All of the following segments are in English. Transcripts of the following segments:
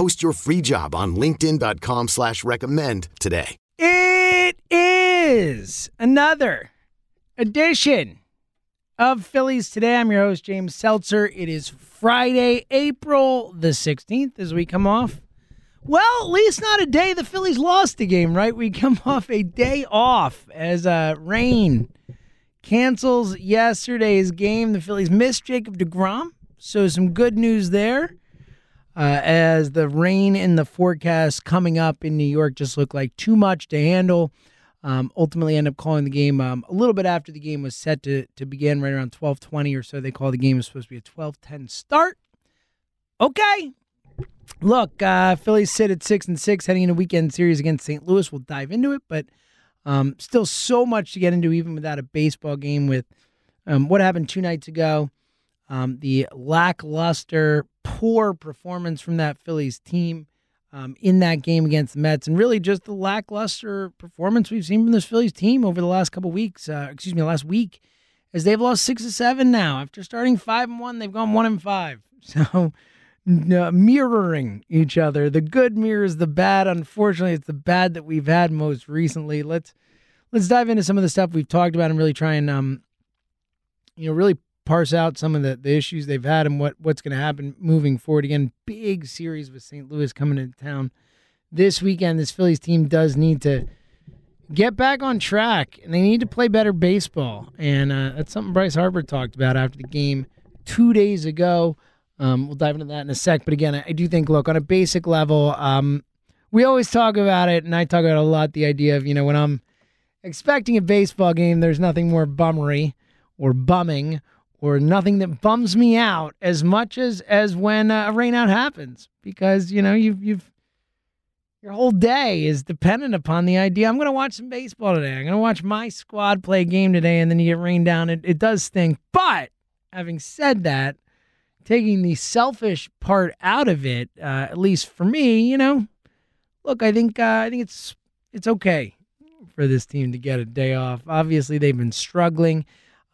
Post your free job on LinkedIn.com slash recommend today. It is another edition of Phillies Today. I'm your host, James Seltzer. It is Friday, April the 16th as we come off. Well, at least not a day the Phillies lost a game, right? We come off a day off as uh, rain cancels yesterday's game. The Phillies missed Jacob DeGrom, so some good news there. Uh, as the rain in the forecast coming up in New York just looked like too much to handle. Um, ultimately, end up calling the game um, a little bit after the game was set to, to begin, right around 12:20 or so. They called the game was supposed to be a 12:10 start. Okay, look, uh, Phillies sit at six and six heading into a weekend series against St. Louis. We'll dive into it, but um, still so much to get into, even without a baseball game. With um, what happened two nights ago, um, the lackluster, poor performance from that Phillies team um, in that game against the Mets, and really just the lackluster performance we've seen from this Phillies team over the last couple weeks. Uh, excuse me, last week, as they've lost six to seven now after starting five and one, they've gone one and five. So. Uh, mirroring each other. The good mirrors the bad. Unfortunately, it's the bad that we've had most recently. Let's let's dive into some of the stuff we've talked about and really try and um, you know, really parse out some of the, the issues they've had and what what's going to happen moving forward. Again, big series with St. Louis coming into town this weekend. This Phillies team does need to get back on track and they need to play better baseball. And uh, that's something Bryce Harper talked about after the game two days ago. Um, we'll dive into that in a sec. But again, I do think, look, on a basic level, um, we always talk about it, and I talk about a lot the idea of, you know, when I'm expecting a baseball game, there's nothing more bummery or bumming or nothing that bums me out as much as as when uh, a rainout happens because you know you've you've your whole day is dependent upon the idea I'm going to watch some baseball today. I'm going to watch my squad play a game today, and then you get rained down. It, it does stink. But having said that, taking the selfish part out of it, uh, at least for me, you know, look, I think uh, I think it's it's okay for this team to get a day off. Obviously, they've been struggling.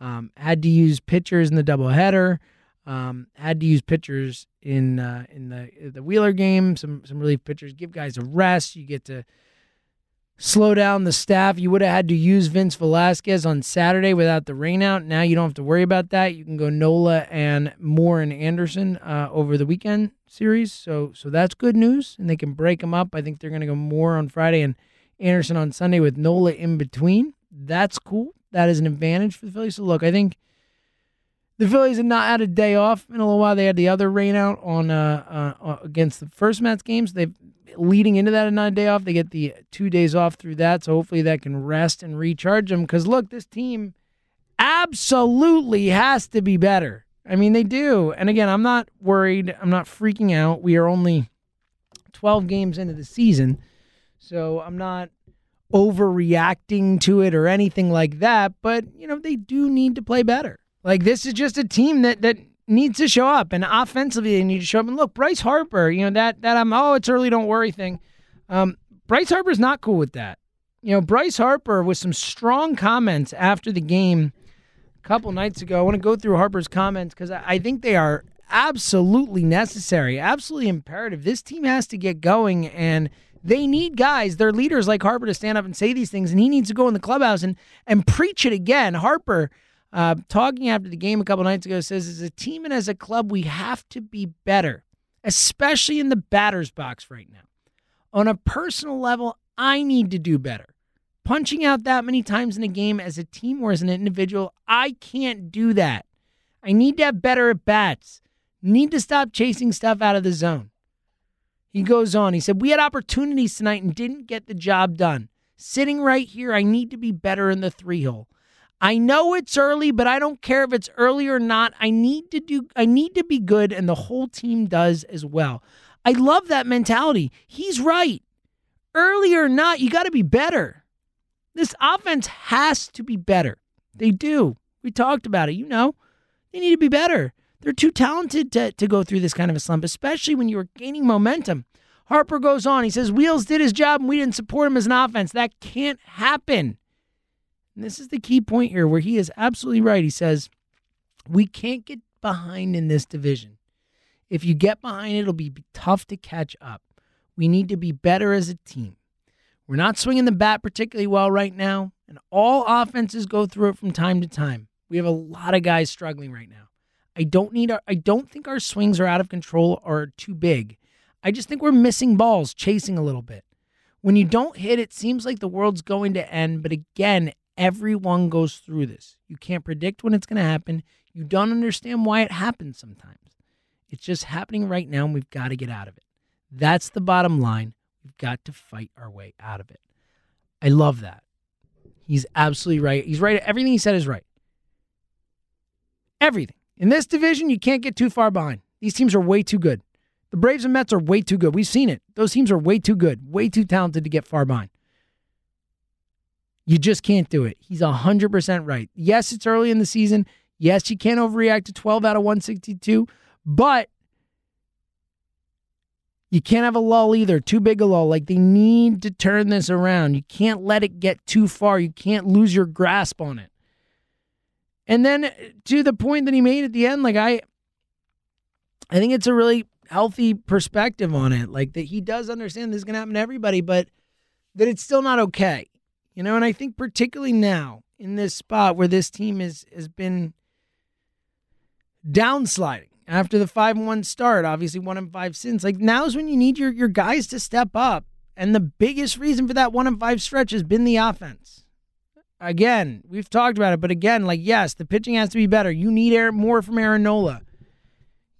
Um, had to use pitchers in the doubleheader. Um, had to use pitchers in uh, in the the Wheeler game. Some some relief pitchers. Give guys a rest. You get to slow down the staff. You would have had to use Vince Velasquez on Saturday without the rainout. Now you don't have to worry about that. You can go Nola and Moore and Anderson uh, over the weekend series. So so that's good news, and they can break them up. I think they're going to go Moore on Friday and Anderson on Sunday with Nola in between. That's cool. That is an advantage for the Phillies. So look, I think. The Phillies had not had a day off in a little while. They had the other rainout on uh, uh, against the first Mets games. They've leading into that nine day off. They get the two days off through that, so hopefully that can rest and recharge them. Because look, this team absolutely has to be better. I mean, they do. And again, I'm not worried. I'm not freaking out. We are only 12 games into the season, so I'm not overreacting to it or anything like that. But you know, they do need to play better. Like this is just a team that that needs to show up, and offensively they need to show up. And look, Bryce Harper, you know that that I'm oh it's early, don't worry thing. Um, Bryce Harper's not cool with that. You know, Bryce Harper with some strong comments after the game a couple nights ago. I want to go through Harper's comments because I, I think they are absolutely necessary, absolutely imperative. This team has to get going and they need guys, their leaders like Harper to stand up and say these things, and he needs to go in the clubhouse and and preach it again. Harper uh, talking after the game a couple nights ago says, as a team and as a club, we have to be better, especially in the batter's box right now. On a personal level, I need to do better. punching out that many times in a game as a team or as an individual. I can't do that. I need to have better at bats. Need to stop chasing stuff out of the zone. He goes on. He said, We had opportunities tonight and didn't get the job done. Sitting right here, I need to be better in the three hole. I know it's early, but I don't care if it's early or not. I need to do I need to be good and the whole team does as well. I love that mentality. He's right. Early or not, you got to be better. This offense has to be better. They do. We talked about it. You know, they need to be better. They're too talented to, to go through this kind of a slump, especially when you are gaining momentum. Harper goes on. He says, Wheels did his job and we didn't support him as an offense. That can't happen. And this is the key point here where he is absolutely right. He says, We can't get behind in this division. If you get behind, it'll be tough to catch up. We need to be better as a team. We're not swinging the bat particularly well right now, and all offenses go through it from time to time. We have a lot of guys struggling right now. I don't need our, I don't think our swings are out of control or too big. I just think we're missing balls, chasing a little bit. When you don't hit, it seems like the world's going to end. But again, everyone goes through this. You can't predict when it's going to happen. You don't understand why it happens sometimes. It's just happening right now, and we've got to get out of it. That's the bottom line. We've got to fight our way out of it. I love that. He's absolutely right. He's right. Everything he said is right. Everything. In this division, you can't get too far behind. These teams are way too good. The Braves and Mets are way too good. We've seen it. Those teams are way too good, way too talented to get far behind. You just can't do it. He's 100% right. Yes, it's early in the season. Yes, you can't overreact to 12 out of 162, but you can't have a lull either, too big a lull. Like they need to turn this around. You can't let it get too far. You can't lose your grasp on it. And then uh, to the point that he made at the end, like I I think it's a really healthy perspective on it. Like that he does understand this is gonna happen to everybody, but that it's still not okay. You know, and I think particularly now in this spot where this team is has been downsliding after the five one start, obviously one and five since. Like now's when you need your your guys to step up. And the biggest reason for that one and five stretch has been the offense again, we've talked about it, but again, like yes, the pitching has to be better. You need air, more from Aaron Nola.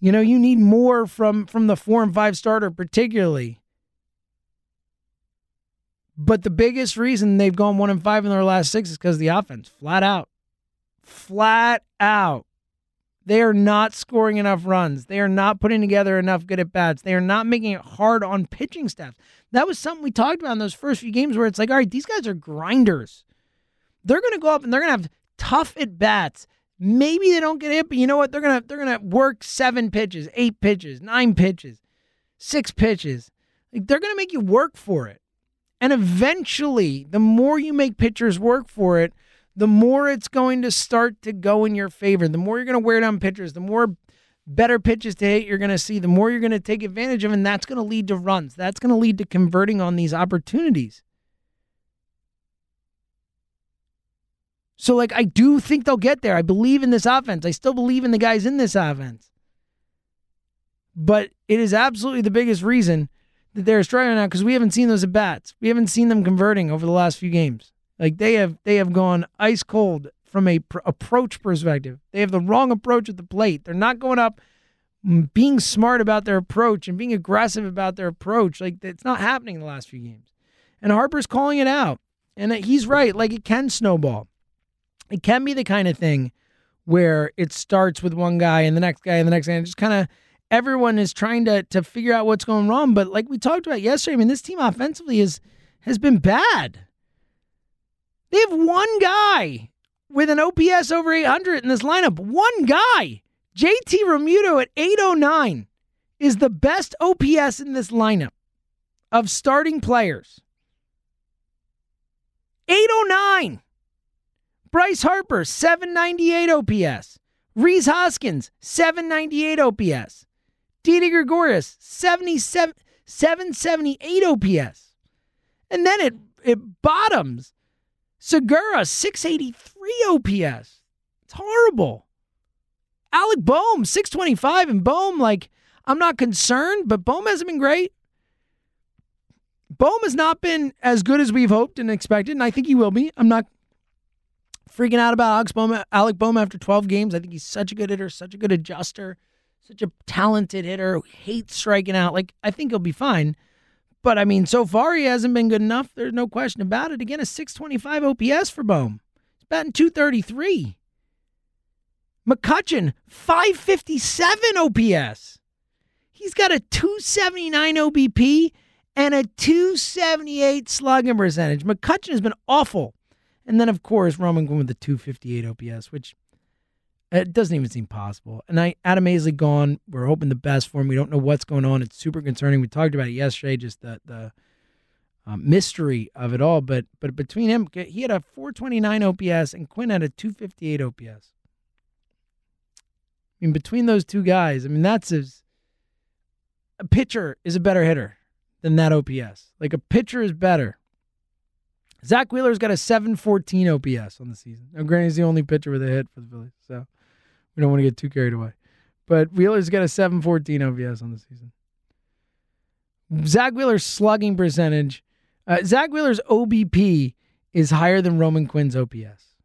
You know, you need more from from the four and five starter, particularly. But the biggest reason they've gone one and five in their last six is because the offense, flat out, flat out. They are not scoring enough runs. They are not putting together enough good at bats. They are not making it hard on pitching staff. That was something we talked about in those first few games where it's like, all right, these guys are grinders they're going to go up and they're going to have tough at bats. Maybe they don't get hit, but you know what? They're gonna they're gonna work seven pitches, eight pitches, nine pitches, six pitches. Like they're gonna make you work for it. And eventually, the more you make pitchers work for it, the more it's going to start to go in your favor. The more you're going to wear down pitchers, the more better pitches to hit you're going to see, the more you're going to take advantage of, and that's going to lead to runs. That's going to lead to converting on these opportunities. So, like, I do think they'll get there. I believe in this offense. I still believe in the guys in this offense. But it is absolutely the biggest reason that they're struggling now because we haven't seen those at bats. We haven't seen them converting over the last few games. Like they have, they have gone ice cold from a pr- approach perspective. They have the wrong approach at the plate. They're not going up, mm, being smart about their approach and being aggressive about their approach. Like it's not happening in the last few games. And Harper's calling it out, and he's right. Like it can snowball it can be the kind of thing where it starts with one guy and the next guy and the next guy and just kind of everyone is trying to to figure out what's going wrong. But like we talked about yesterday, I mean, this team offensively is has been bad. They have one guy with an OPS over 800 in this lineup. One guy, JT Realmuto at 809, is the best OPS in this lineup of starting players. 809. Bryce Harper, 798 OPS. Rhys Hoskins, 798 OPS. Didi Gregorius, 77, 778 OPS. And then it, it bottoms. Segura, 683 OPS. It's horrible. Alec Bohm, 625. And Bohm, like, I'm not concerned, but Bohm hasn't been great. Bohm has not been as good as we've hoped and expected, and I think he will be. I'm not freaking out about Alex Bohm, Alec after 12 games. I think he's such a good hitter, such a good adjuster, such a talented hitter hates striking out. Like, I think he'll be fine. But I mean, so far he hasn't been good enough. There's no question about it. Again, a 625 OPS for Bohm. He's batting 233. McCutchen, 557 OPS. He's got a 279 OBP and a 278 slugging percentage. McCutchen has been awful. And then, of course, Roman Quinn with the 258 OPS, which it doesn't even seem possible. And I, Adam Haseley gone. We're hoping the best for him. We don't know what's going on. It's super concerning. We talked about it yesterday, just the the um, mystery of it all. But but between him, he had a 429 OPS and Quinn had a 258 OPS. I mean, between those two guys, I mean, that's as a pitcher is a better hitter than that OPS. Like a pitcher is better. Zack Wheeler's got a 714 OPS on the season. Now, granted, he's the only pitcher with a hit for the Phillies, so we don't want to get too carried away. But Wheeler's got a 714 OPS on the season. Zack Wheeler's slugging percentage, uh, Zack Wheeler's OBP is higher than Roman Quinn's OPS.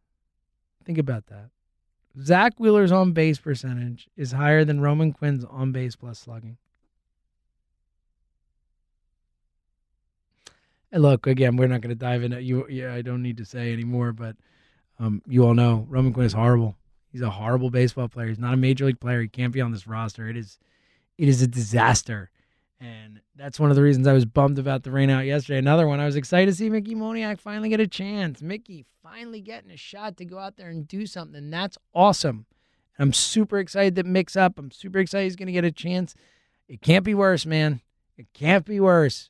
Think about that. Zack Wheeler's on base percentage is higher than Roman Quinn's on base plus slugging. Look, again, we're not going to dive into you. Yeah, I don't need to say anymore, but um, you all know Roman Quinn is horrible. He's a horrible baseball player. He's not a major league player. He can't be on this roster. It is, it is a disaster, and that's one of the reasons I was bummed about the rainout yesterday. Another one, I was excited to see Mickey Moniak finally get a chance. Mickey finally getting a shot to go out there and do something. That's awesome. I'm super excited that Mix up. I'm super excited he's going to get a chance. It can't be worse, man. It can't be worse.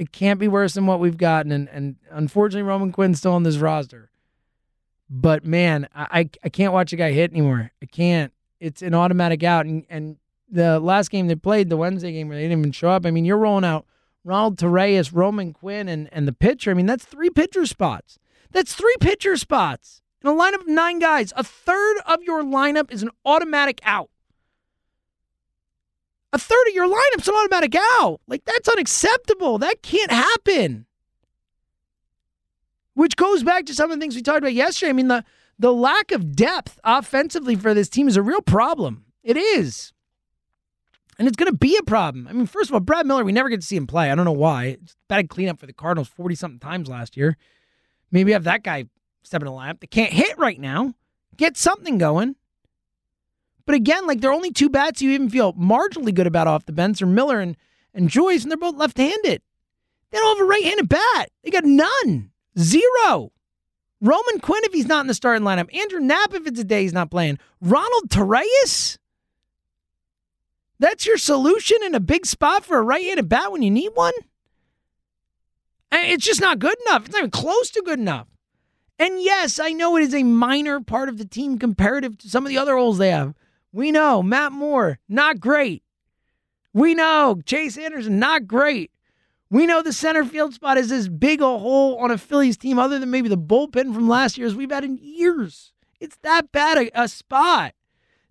It can't be worse than what we've gotten. And, and unfortunately, Roman Quinn's still on this roster. But man, I, I can't watch a guy hit anymore. I can't. It's an automatic out. And, and the last game they played, the Wednesday game where they didn't even show up, I mean, you're rolling out Ronald Torreyes, Roman Quinn, and, and the pitcher. I mean, that's three pitcher spots. That's three pitcher spots in a lineup of nine guys. A third of your lineup is an automatic out. A third of your lineup's an automatic out. Like, that's unacceptable. That can't happen. Which goes back to some of the things we talked about yesterday. I mean, the, the lack of depth offensively for this team is a real problem. It is. And it's going to be a problem. I mean, first of all, Brad Miller, we never get to see him play. I don't know why. It's bad cleanup for the Cardinals 40 something times last year. Maybe have that guy step in the lineup. They can't hit right now. Get something going. But again, like there are only two bats you even feel marginally good about off the bench are Miller and, and Joyce, and they're both left handed. They don't have a right handed bat. They got none. Zero. Roman Quinn, if he's not in the starting lineup. Andrew Knapp, if it's a day he's not playing. Ronald Torreyes? That's your solution in a big spot for a right handed bat when you need one? It's just not good enough. It's not even close to good enough. And yes, I know it is a minor part of the team comparative to some of the other holes they have. We know Matt Moore, not great. We know Chase Anderson, not great. We know the center field spot is as big a hole on a Phillies team, other than maybe the bullpen from last year, as we've had in years. It's that bad a, a spot.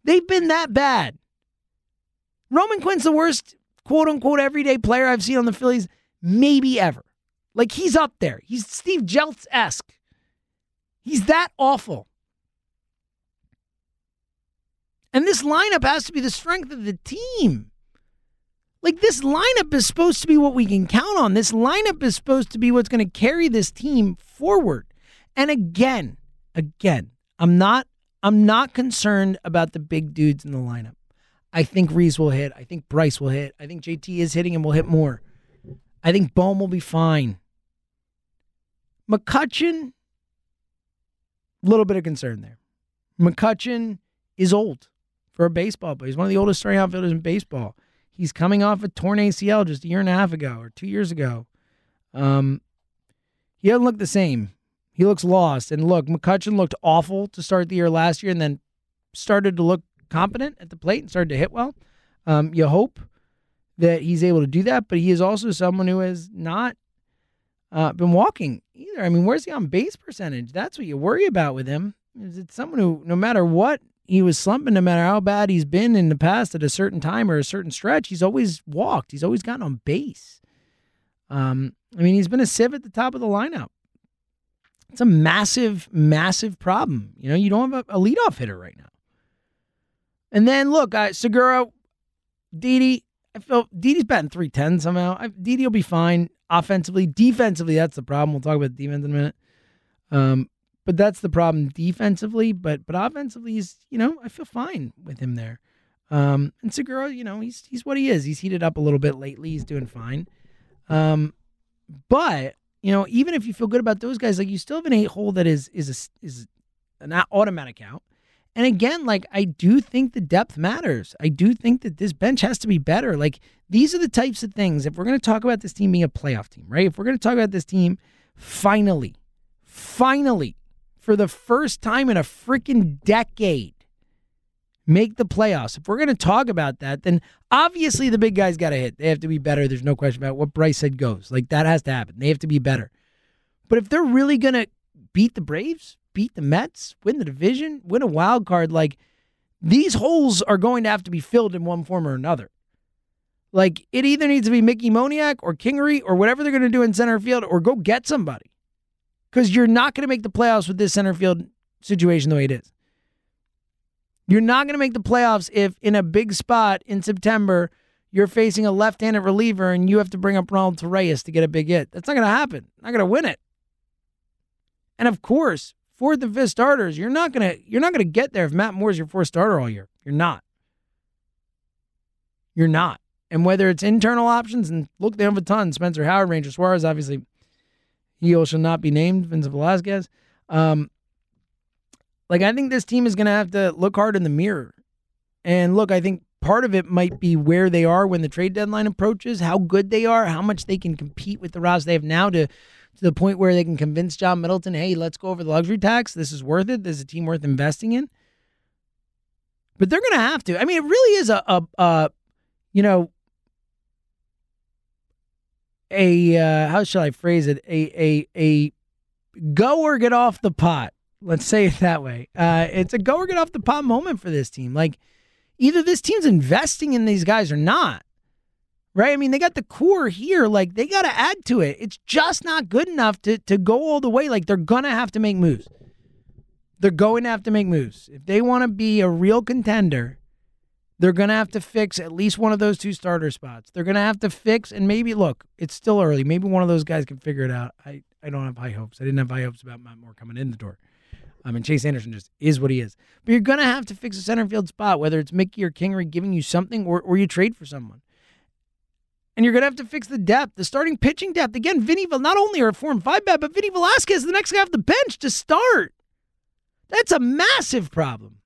They've been that bad. Roman Quinn's the worst quote unquote everyday player I've seen on the Phillies, maybe ever. Like he's up there. He's Steve Jeltz esque. He's that awful. And this lineup has to be the strength of the team. Like, this lineup is supposed to be what we can count on. This lineup is supposed to be what's going to carry this team forward. And again, again, I'm not I'm not concerned about the big dudes in the lineup. I think Rhys will hit. I think Bryce will hit. I think JT is hitting and will hit more. I think Bohm will be fine. McCutchen, a little bit of concern there. McCutchen is old for a baseball player. He's one of the oldest starting outfielders in baseball. He's coming off a torn ACL just a year and a half ago or two years ago. Um, he doesn't look the same. He looks lost. And look, McCutchen looked awful to start the year last year and then started to look competent at the plate and started to hit well. Um, you hope that he's able to do that, but he is also someone who has not uh, been walking either. I mean, where's he on base percentage? That's what you worry about with him. Is it someone who, no matter what he was slumping no matter how bad he's been in the past at a certain time or a certain stretch. He's always walked. He's always gotten on base. Um, I mean, he's been a sieve at the top of the lineup. It's a massive, massive problem. You know, you don't have a, leadoff hitter right now. And then look, uh, Segura, Didi. I feel Didi's batting three ten somehow. I, Didi will be fine offensively. Defensively, that's the problem. We'll talk about defense in a minute. Um, but that's the problem defensively. But but offensively, he's you know I feel fine with him there. Um, and Segura, you know, he's he's what he is. He's heated up a little bit lately. He's doing fine. Um, but you know, even if you feel good about those guys, like you still have an eight hole that is is a, is an automatic out. And again, like I do think the depth matters. I do think that this bench has to be better. Like these are the types of things. If we're going to talk about this team being a playoff team, right? If we're going to talk about this team finally, finally, for the first time in a freaking decade, make the playoffs. If we're going to talk about that, then obviously the big guys got to hit. They have to be better. There's no question about what Bryce said goes. Like that has to happen. They have to be better. But if they're really going to beat the Braves, beat the Mets, win the division, win a wild card, like these holes are going to have to be filled in one form or another. Like it either needs to be Mickey Moniak or Kingery or whatever they're going to do in center field or go get somebody. Because you're not going to make the playoffs with this center field situation the way it is. You're not going to make the playoffs if in a big spot in September you're facing a left-handed reliever and you have to bring up Ronald Torreyes to get a big hit. That's not going to happen. Not going to win it. And of course, fourth and fifth starters, you're not going to you're not going to get there if Matt Moore's your fourth starter all year. You're not. You're not. And whether it's internal options and look, they have a ton. Spencer Howard, Ranger Suarez, obviously, he shall not be named. Vincent Velasquez. Um, like, I think this team is going to have to look hard in the mirror. And look, I think part of it might be where they are when the trade deadline approaches, how good they are, how much they can compete with the roster they have now to to the point where they can convince John Middleton, hey, let's go over the luxury tax. This is worth it. This is a team worth investing in. But they're going to have to. I mean, it really is a, a, a you know, a uh, how shall I phrase it? A a a go or get off the pot Let's say it that way. Uh, it's a go or get off the pot moment for this team. Like, either this team's investing in these guys or not. Right? I mean, they got the core here. Like, they got to add to it. It's just not good enough to, to go all the way. Like, they're to have to make moves. They're going to have to make moves. If they want to be a real contender, they're going to have to fix at least one of those two starter spots. They're going to have to fix, and maybe, look, it's still early. Maybe one of those guys can figure it out. I, I don't have high hopes. I didn't have high hopes about Matt Moore coming in the door. I mean, Chase Anderson just is what he is. But you're going to have to fix a center field spot, whether it's Mickey or Kingery giving you something or, or you trade for someone. And you're going to have to fix the depth, the starting pitching depth. Again, Vinny, not only are form five bad, but Vinny Velasquez, the next guy off the bench to start. That's a massive problem.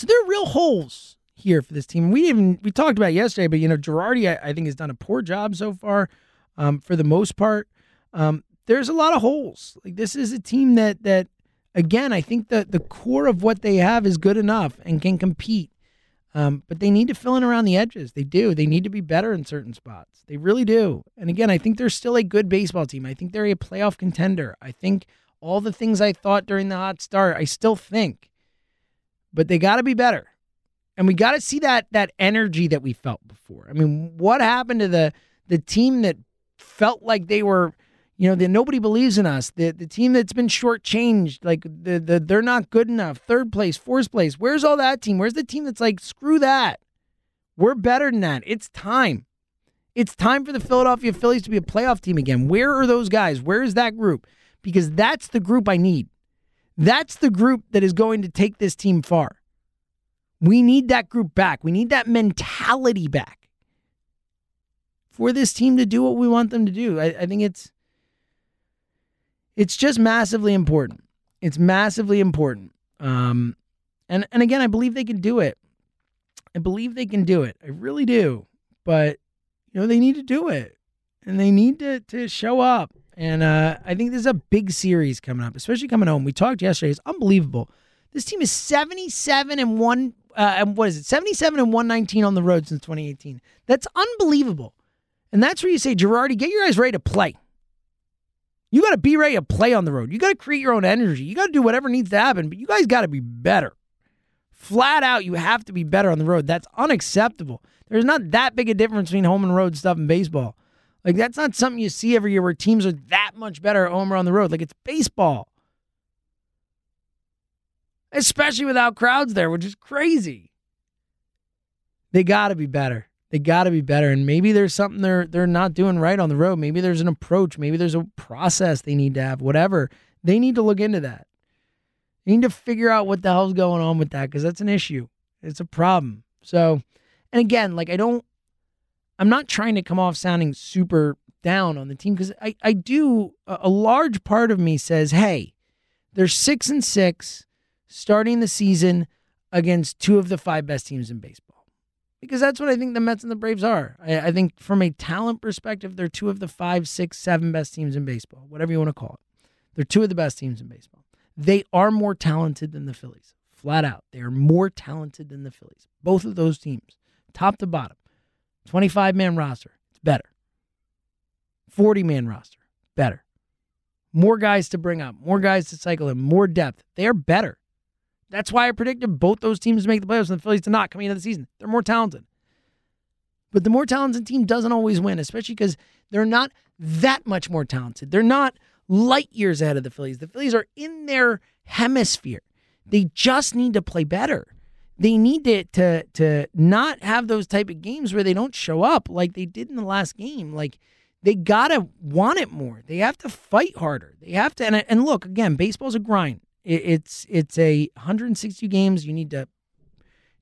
So there are real holes here for this team. We even we talked about yesterday, but you know, Girardi, I, I think, has done a poor job so far, um, for the most part. Um, there's a lot of holes. Like this is a team that that again, I think that the core of what they have is good enough and can compete. Um, but they need to fill in around the edges. They do. They need to be better in certain spots. They really do. And again, I think they're still a good baseball team. I think they're a playoff contender. I think all the things I thought during the hot start, I still think. But they got to be better. And we got to see that that energy that we felt before. I mean, what happened to the the team that felt like they were you know, that nobody believes in us. The the team that's been shortchanged, like the, the they're not good enough. Third place, fourth place. Where's all that team? Where's the team that's like, screw that? We're better than that. It's time. It's time for the Philadelphia Phillies to be a playoff team again. Where are those guys? Where is that group? Because that's the group I need. That's the group that is going to take this team far. We need that group back. We need that mentality back for this team to do what we want them to do. I, I think it's it's just massively important. It's massively important. Um, and and again, I believe they can do it. I believe they can do it. I really do. But you know, they need to do it, and they need to to show up. And uh, I think there's a big series coming up, especially coming home. We talked yesterday. It's unbelievable. This team is 77 and one. Uh, and what is it? 77 and 119 on the road since 2018. That's unbelievable. And that's where you say, Girardi, get your guys ready to play. You got to be ready to play on the road. You got to create your own energy. You got to do whatever needs to happen, but you guys got to be better. Flat out, you have to be better on the road. That's unacceptable. There's not that big a difference between home and road stuff in baseball. Like that's not something you see every year where teams are that much better at home or on the road. Like it's baseball. Especially without crowds there, which is crazy. They got to be better. They got to be better. And maybe there's something they're they're not doing right on the road. Maybe there's an approach. Maybe there's a process they need to have. Whatever. They need to look into that. They need to figure out what the hell's going on with that because that's an issue. It's a problem. So, and again, like I don't, I'm not trying to come off sounding super down on the team because I, I do, a, large part of me says, hey, they're six and six starting the season against two of the five best teams in baseball. Because that's what I think the Mets and the Braves are. I, I think from a talent perspective, they're two of the five, six, seven best teams in baseball, whatever you want to call it. They're two of the best teams in baseball. They are more talented than the Phillies, flat out. They are more talented than the Phillies. Both of those teams, top to bottom. 25 man roster, it's better. 40 man roster, better. More guys to bring up, more guys to cycle in, more depth. They are better. That's why I predicted both those teams to make the playoffs and the Phillies to not coming into the season. They're more talented. But the more talented team doesn't always win, especially because they're not that much more talented. They're not light years ahead of the Phillies. The Phillies are in their hemisphere. They just need to play better. They need to to to not have those type of games where they don't show up like they did in the last game. Like they gotta want it more. They have to fight harder. They have to. And, and look again, baseball's a grind. It, it's it's a 160 games. You need to.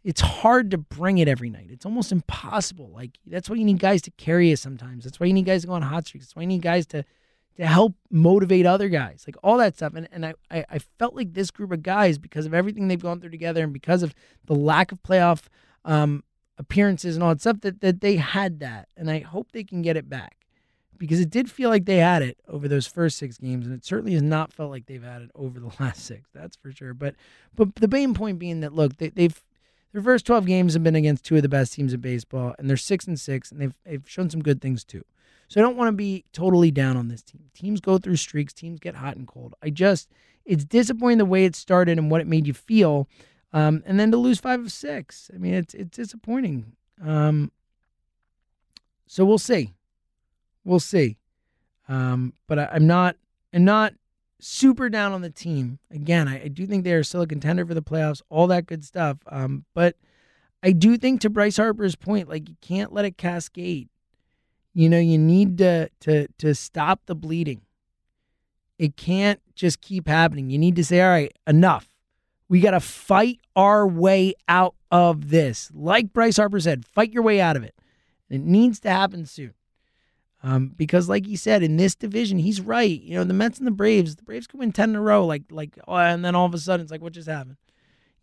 It's hard to bring it every night. It's almost impossible. Like that's why you need guys to carry you sometimes. That's why you need guys to go on hot streaks. That's why you need guys to to help motivate other guys, like all that stuff. And and I, I felt like this group of guys, because of everything they've gone through together and because of the lack of playoff um, appearances and all that stuff, that, that they had that. And I hope they can get it back because it did feel like they had it over those first six games, and it certainly has not felt like they've had it over the last six. That's for sure. But but the main point being that look, they, they've their first twelve games have been against two of the best teams in baseball, and they're six and six, and they've they've shown some good things too. So I don't want to be totally down on this team. Teams go through streaks, teams get hot and cold. I just, it's disappointing the way it started and what it made you feel. Um, and then to lose five of six. I mean, it's it's disappointing. Um, so we'll see. We'll see. Um, but I, am not I'm not super down on the team. Again, I, I, do think they are still a contender for the playoffs, all that good stuff. Um, but I do think to Bryce Harper's point, like you can't let it cascade. You know, you need to to to stop the bleeding. It can't just keep happening. You need to say, all right, enough. We got to fight our way out of this. Like Bryce Harper said, fight your way out of it. It needs to happen soon. Um, because, like he said, in this division, he's right. You know, the Mets and the Braves, the Braves could win ten in a row, like like, oh, and then all of a sudden, it's like, what just happened?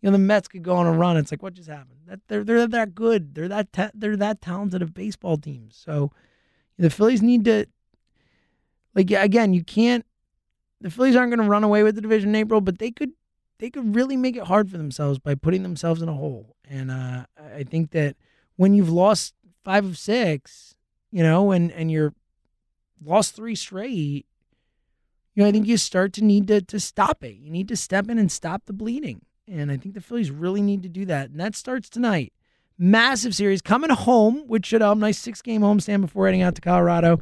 You know, the Mets could go on a run. It's like, what just happened? That they're they're that good. They're that ta- they're that talented of baseball teams. So the Phillies need to, like, again, you can't. The Phillies aren't going to run away with the division in April, but they could, they could really make it hard for themselves by putting themselves in a hole. And uh, I think that when you've lost five of six, you know, and and you're lost three straight, you know, I think you start to need to to stop it. You need to step in and stop the bleeding. And I think the Phillies really need to do that. And that starts tonight massive series coming home, which should help. Nice six game homestand before heading out to Colorado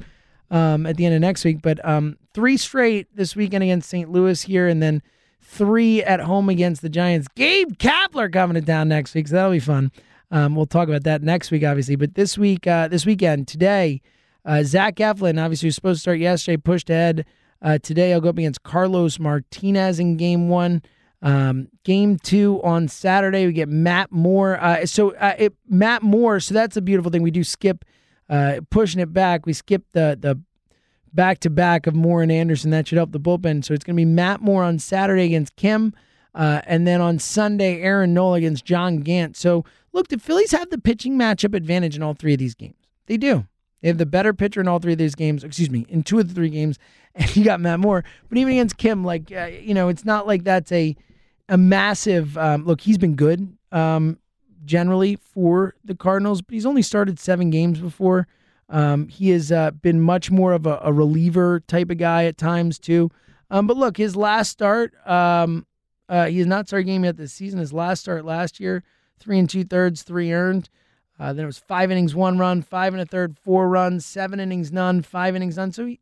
um, at the end of next week. But um, three straight this weekend against St. Louis here, and then three at home against the Giants. Gabe Kapler coming to town next week, so that'll be fun. Um, we'll talk about that next week, obviously. But this week, uh, this weekend, today, uh, Zach Eflin, obviously, was supposed to start yesterday, pushed ahead. Uh, today, I'll go up against Carlos Martinez in game one. Um, game two on Saturday, we get Matt Moore. Uh, so uh, it, Matt Moore. So that's a beautiful thing. We do skip uh, pushing it back. We skip the the back to back of Moore and Anderson. That should help the bullpen. So it's going to be Matt Moore on Saturday against Kim, uh, and then on Sunday Aaron Nola against John Gant. So look, the Phillies have the pitching matchup advantage in all three of these games. They do. They have the better pitcher in all three of these games. Excuse me, in two of the three games, and you got Matt Moore. But even against Kim, like uh, you know, it's not like that's a a massive um, look. He's been good um, generally for the Cardinals, but he's only started seven games before. Um, he has uh, been much more of a, a, reliever type of guy at times too. Um, but look, his last start, um, uh, he has not started game yet this season. His last start last year, three and two thirds, three earned. Uh, then it was five innings, one run, five and a third, four runs, seven innings, none, five innings, none. So, he,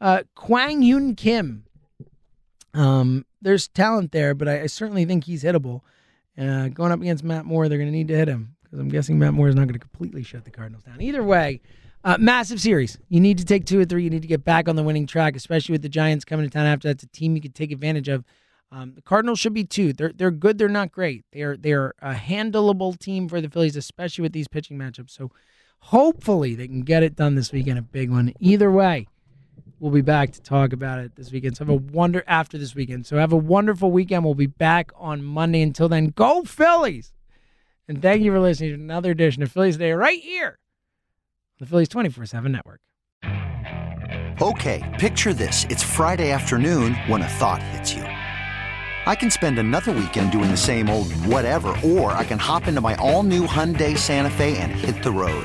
uh, Kwang Hyun Kim, um, there's talent there, but I, I certainly think he's hittable. Uh, going up against Matt Moore, they're going to need to hit him because I'm guessing Matt Moore is not going to completely shut the Cardinals down. Either way, uh, massive series. You need to take two or three. You need to get back on the winning track, especially with the Giants coming to town after that's a team you could take advantage of. Um, the Cardinals should be two. They're they're good. They're not great. They're they're a handleable team for the Phillies, especially with these pitching matchups. So hopefully they can get it done this weekend. A big one. Either way, we'll be back to talk about it this weekend. So have a wonder after this weekend. So have a wonderful weekend. We'll be back on Monday. Until then, go Phillies! And thank you for listening to another edition of Phillies Today right here on the Phillies twenty four seven network. Okay, picture this: it's Friday afternoon when a thought hits you. I can spend another weekend doing the same old whatever, or I can hop into my all-new Hyundai Santa Fe and hit the road.